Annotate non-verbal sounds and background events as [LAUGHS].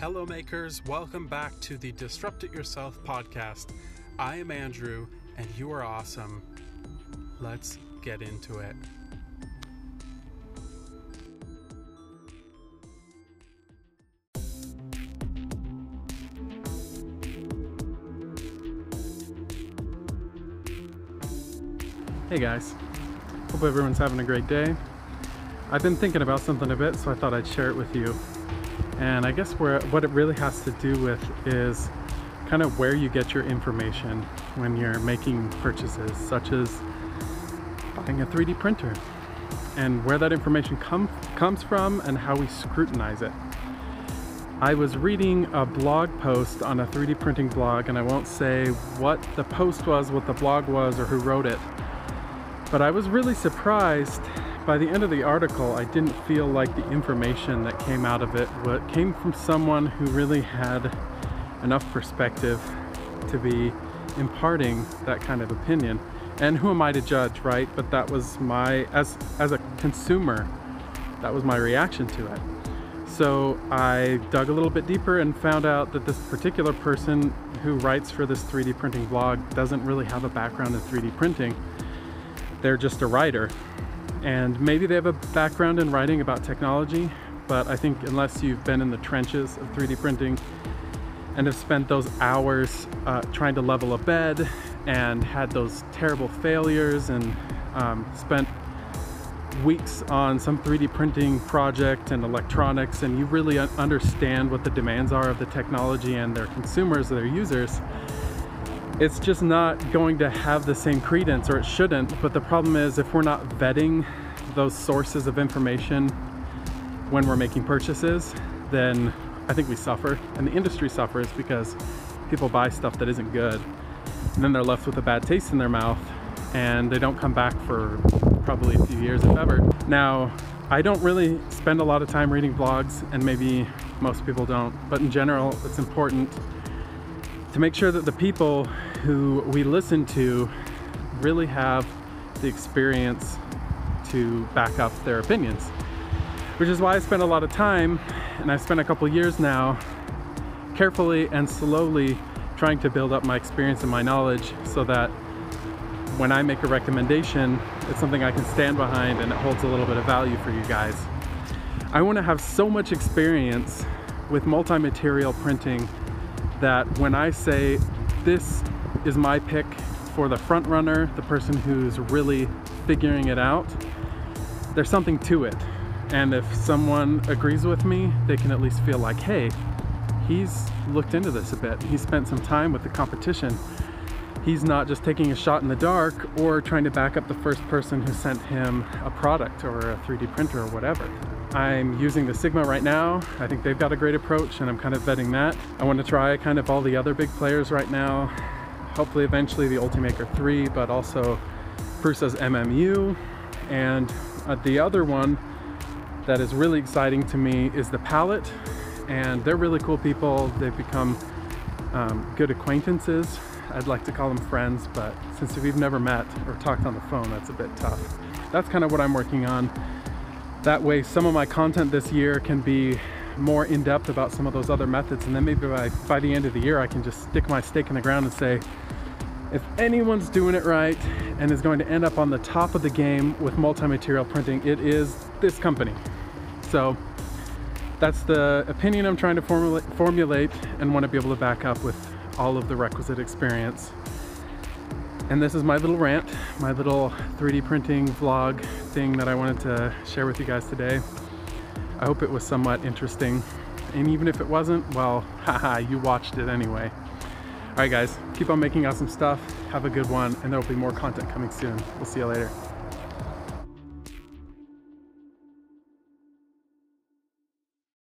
Hello, makers. Welcome back to the Disrupt It Yourself podcast. I am Andrew, and you are awesome. Let's get into it. Hey guys, hope everyone's having a great day. I've been thinking about something a bit, so I thought I'd share it with you. And I guess where what it really has to do with is kind of where you get your information when you're making purchases, such as buying a 3D printer, and where that information come, comes from and how we scrutinize it. I was reading a blog post on a 3D printing blog, and I won't say what the post was, what the blog was, or who wrote it, but I was really surprised by the end of the article, I didn't feel like the information that came out of it came from someone who really had enough perspective to be imparting that kind of opinion. And who am I to judge, right? But that was my as as a consumer, that was my reaction to it. So I dug a little bit deeper and found out that this particular person who writes for this 3D printing blog doesn't really have a background in 3D printing. They're just a writer and maybe they have a background in writing about technology, but I think unless you've been in the trenches of 3D printing and have spent those hours uh, trying to level a bed and had those terrible failures and um, spent weeks on some 3D printing project and electronics and you really understand what the demands are of the technology and their consumers, their users, it's just not going to have the same credence or it shouldn't. But the problem is if we're not vetting those sources of information when we're making purchases, then I think we suffer and the industry suffers because people buy stuff that isn't good and then they're left with a bad taste in their mouth and they don't come back for probably a few years if ever. Now, I don't really spend a lot of time reading blogs and maybe most people don't, but in general, it's important to make sure that the people who we listen to really have the experience to back up their opinions. Which is why I spend a lot of time, and I've spent a couple years now, carefully and slowly trying to build up my experience and my knowledge so that when I make a recommendation, it's something I can stand behind and it holds a little bit of value for you guys. I want to have so much experience with multi-material printing that when I say this is my pick for the front runner, the person who's really figuring it out, there's something to it. And if someone agrees with me, they can at least feel like, hey, he's looked into this a bit. He spent some time with the competition. He's not just taking a shot in the dark or trying to back up the first person who sent him a product or a 3D printer or whatever. I'm using the Sigma right now. I think they've got a great approach and I'm kind of vetting that. I want to try kind of all the other big players right now. Hopefully eventually the Ultimaker 3, but also Prusa's MMU. And uh, the other one that is really exciting to me is the Palette. And they're really cool people. They've become um, good acquaintances. I'd like to call them friends, but since we've never met or talked on the phone, that's a bit tough. That's kind of what I'm working on. That way some of my content this year can be more in-depth about some of those other methods and then maybe by, by the end of the year I can just stick my stake in the ground and say if anyone's doing it right and is going to end up on the top of the game with multi-material printing, it is this company. So that's the opinion I'm trying to formulate, formulate and want to be able to back up with all of the requisite experience. And this is my little rant, my little 3D printing vlog thing that I wanted to share with you guys today. I hope it was somewhat interesting. And even if it wasn't, well, [LAUGHS] haha, you watched it anyway. All right, guys, keep on making awesome stuff. Have a good one, and there'll be more content coming soon. We'll see you later.